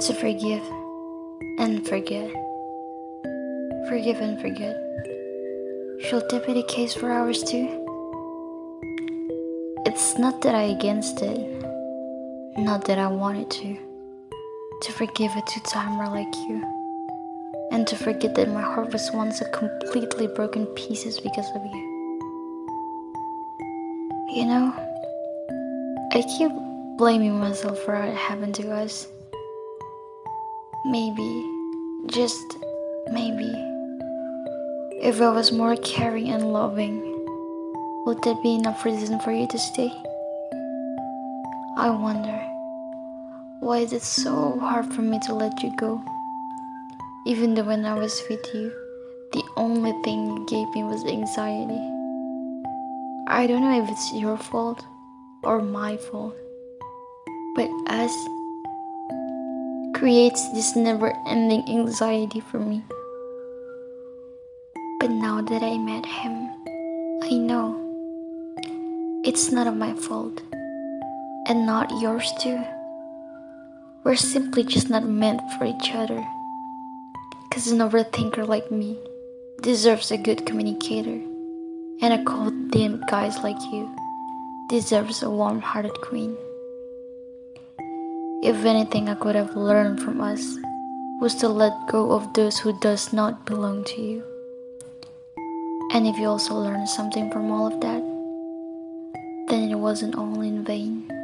to forgive and forget. Forgive and forget. That be the case for ours too? It's not that I against it, not that I wanted to. To forgive a two-timer like you, and to forget that my heart was once a completely broken pieces because of you. You know, I keep blaming myself for what happened to us. Maybe, just maybe, if I was more caring and loving, would that be enough reason for you to stay? I wonder, why is it so hard for me to let you go? Even though when I was with you, the only thing you gave me was anxiety. I don't know if it's your fault or my fault, but us creates this never ending anxiety for me. But now that I met him, I know it's not of my fault and not yours too. We're simply just not meant for each other. Cause an overthinker like me deserves a good communicator, and a cold, dim guy like you deserves a warm hearted queen. If anything I could have learned from us was to let go of those who does not belong to you. And if you also learned something from all of that, then it wasn't all in vain.